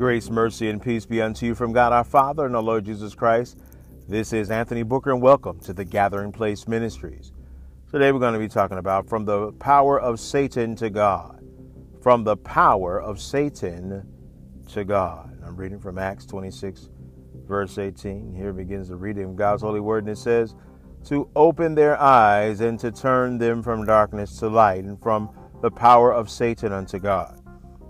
Grace, mercy, and peace be unto you from God our Father and our Lord Jesus Christ. This is Anthony Booker, and welcome to the Gathering Place Ministries. Today we're going to be talking about from the power of Satan to God. From the power of Satan to God. I'm reading from Acts 26, verse 18. Here begins the reading of God's holy word, and it says, To open their eyes and to turn them from darkness to light, and from the power of Satan unto God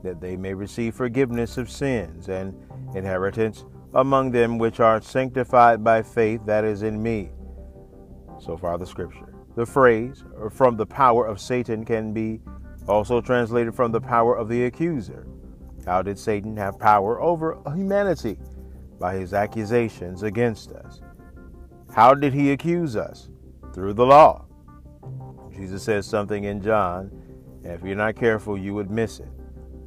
that they may receive forgiveness of sins and inheritance among them which are sanctified by faith that is in me. So far, the scripture. The phrase, from the power of Satan, can be also translated from the power of the accuser. How did Satan have power over humanity? By his accusations against us. How did he accuse us? Through the law. Jesus says something in John, and if you're not careful, you would miss it.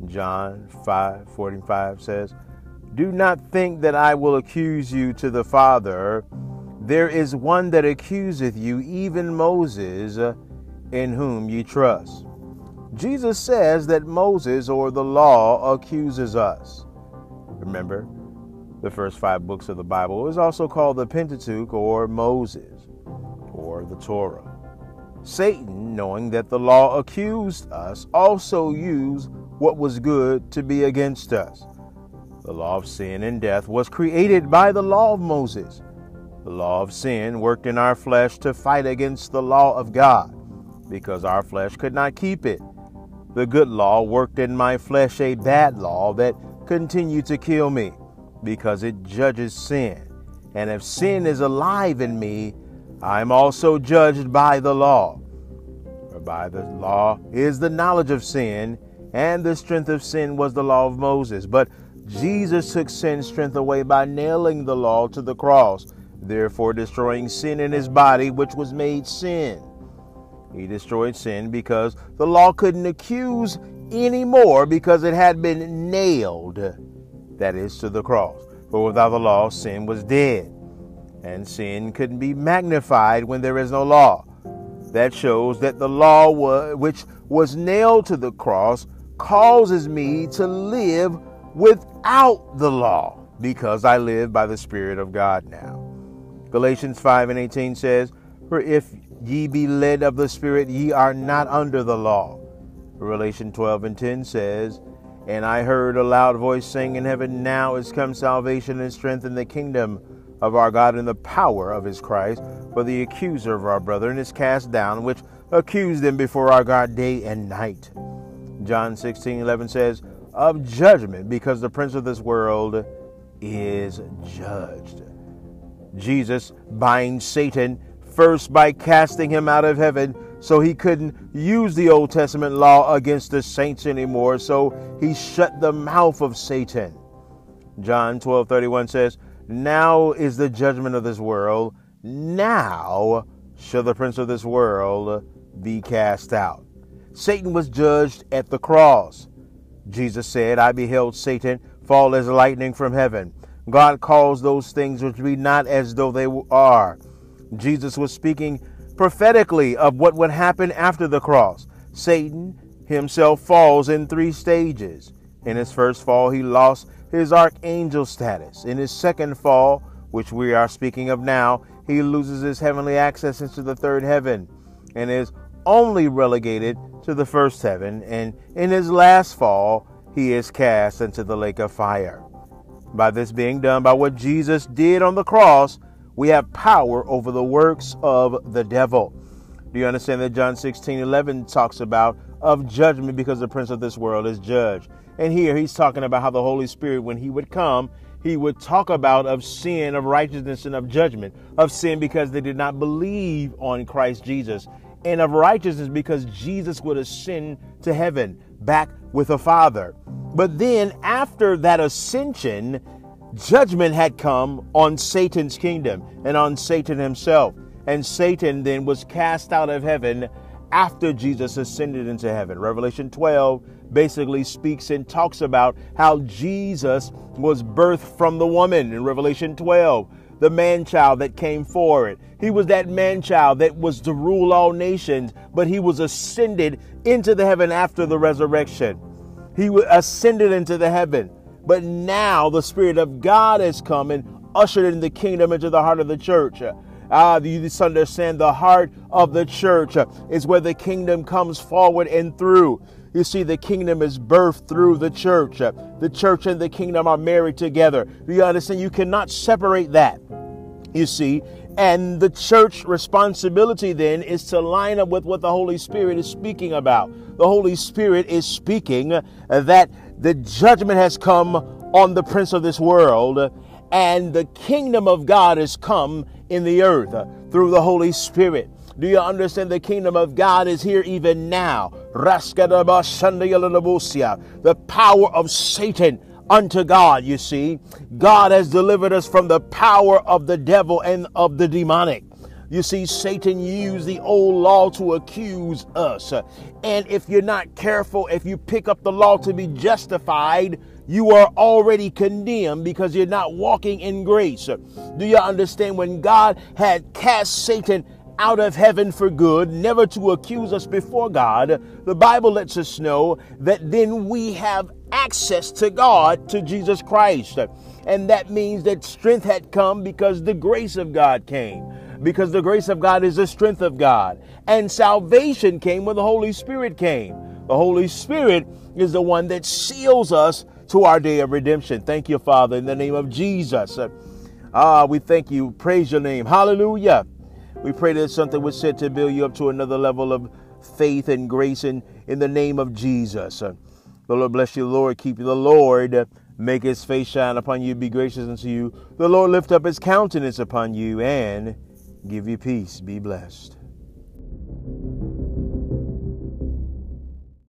John 5 45 says, Do not think that I will accuse you to the Father. There is one that accuseth you, even Moses, in whom ye trust. Jesus says that Moses or the law accuses us. Remember, the first five books of the Bible is also called the Pentateuch or Moses or the Torah. Satan, knowing that the law accused us, also used what was good to be against us. The law of sin and death was created by the law of Moses. The law of sin worked in our flesh to fight against the law of God because our flesh could not keep it. The good law worked in my flesh a bad law that continued to kill me because it judges sin. And if sin is alive in me, I am also judged by the law. For by the law is the knowledge of sin, and the strength of sin was the law of Moses. But Jesus took sin's strength away by nailing the law to the cross, therefore destroying sin in his body, which was made sin. He destroyed sin because the law couldn't accuse anymore because it had been nailed, that is, to the cross. For without the law, sin was dead, and sin couldn't be magnified when there is no law. That shows that the law, was, which was nailed to the cross, causes me to live without the law because I live by the Spirit of God now. Galatians 5 and 18 says, For if ye be led of the Spirit, ye are not under the law. Revelation 12 and 10 says, And I heard a loud voice saying in heaven, Now is come salvation and strength in the kingdom of our God and the power of his Christ. For the accuser of our brethren is cast down, which accused them before our God day and night. John 16 11 says, of judgment, because the prince of this world is judged. Jesus binds Satan first by casting him out of heaven so he couldn't use the Old Testament law against the saints anymore, so he shut the mouth of Satan. John 12 31 says, Now is the judgment of this world, now shall the prince of this world be cast out. Satan was judged at the cross. Jesus said, I beheld Satan fall as lightning from heaven. God calls those things which be not as though they are. Jesus was speaking prophetically of what would happen after the cross. Satan himself falls in three stages. In his first fall, he lost his archangel status. In his second fall, which we are speaking of now, he loses his heavenly access into the third heaven and is only relegated to the first heaven, and in his last fall, he is cast into the lake of fire. By this being done, by what Jesus did on the cross, we have power over the works of the devil. Do you understand that John 16 11 talks about of judgment because the prince of this world is judged? And here he's talking about how the Holy Spirit, when he would come, he would talk about of sin, of righteousness, and of judgment. Of sin because they did not believe on Christ Jesus and of righteousness because Jesus would ascend to heaven back with the Father. But then, after that ascension, judgment had come on Satan's kingdom and on Satan himself. And Satan then was cast out of heaven after Jesus ascended into heaven. Revelation 12 basically speaks and talks about how Jesus was birthed from the woman in Revelation 12 the man child that came forward. He was that man child that was to rule all nations, but he was ascended into the heaven after the resurrection. He ascended into the heaven. But now the Spirit of God has come and ushered in the kingdom into the heart of the church. Ah, you just understand the heart of the church uh, is where the kingdom comes forward and through. You see, the kingdom is birthed through the church. Uh, the church and the kingdom are married together. Do you understand? You cannot separate that. You see, and the church responsibility then is to line up with what the Holy Spirit is speaking about. The Holy Spirit is speaking uh, that the judgment has come on the prince of this world and the kingdom of God has come in the earth uh, through the Holy Spirit. Do you understand the kingdom of God is here even now? The power of Satan unto God, you see. God has delivered us from the power of the devil and of the demonic. You see, Satan used the old law to accuse us. And if you're not careful, if you pick up the law to be justified, you are already condemned because you're not walking in grace. Do you understand when God had cast Satan out of heaven for good, never to accuse us before God, the Bible lets us know that then we have access to God, to Jesus Christ. And that means that strength had come because the grace of God came. Because the grace of God is the strength of God. And salvation came when the Holy Spirit came. The Holy Spirit is the one that seals us to our day of redemption. Thank you, Father, in the name of Jesus. Ah, we thank you. Praise your name. Hallelujah. We pray that something was said to build you up to another level of faith and grace in, in the name of Jesus. The Lord bless you, Lord keep you. The Lord make his face shine upon you, be gracious unto you. The Lord lift up his countenance upon you and give you peace. Be blessed.